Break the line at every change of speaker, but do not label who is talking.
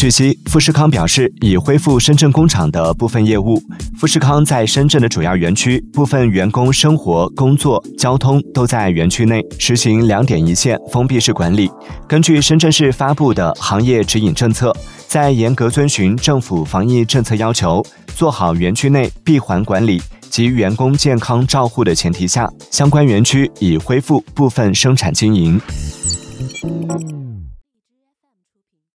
据悉富士康表示已恢复深圳工厂的部分业务。富士康在深圳的主要园区部分员工生活工作交通都在园区内实行两点一线封闭式管理。根据深圳市发布的行业指引政策在严格遵循政府防疫政策要求做好园区内闭环管理及员工健康照护的前提下相关园区已恢复部分生产经营。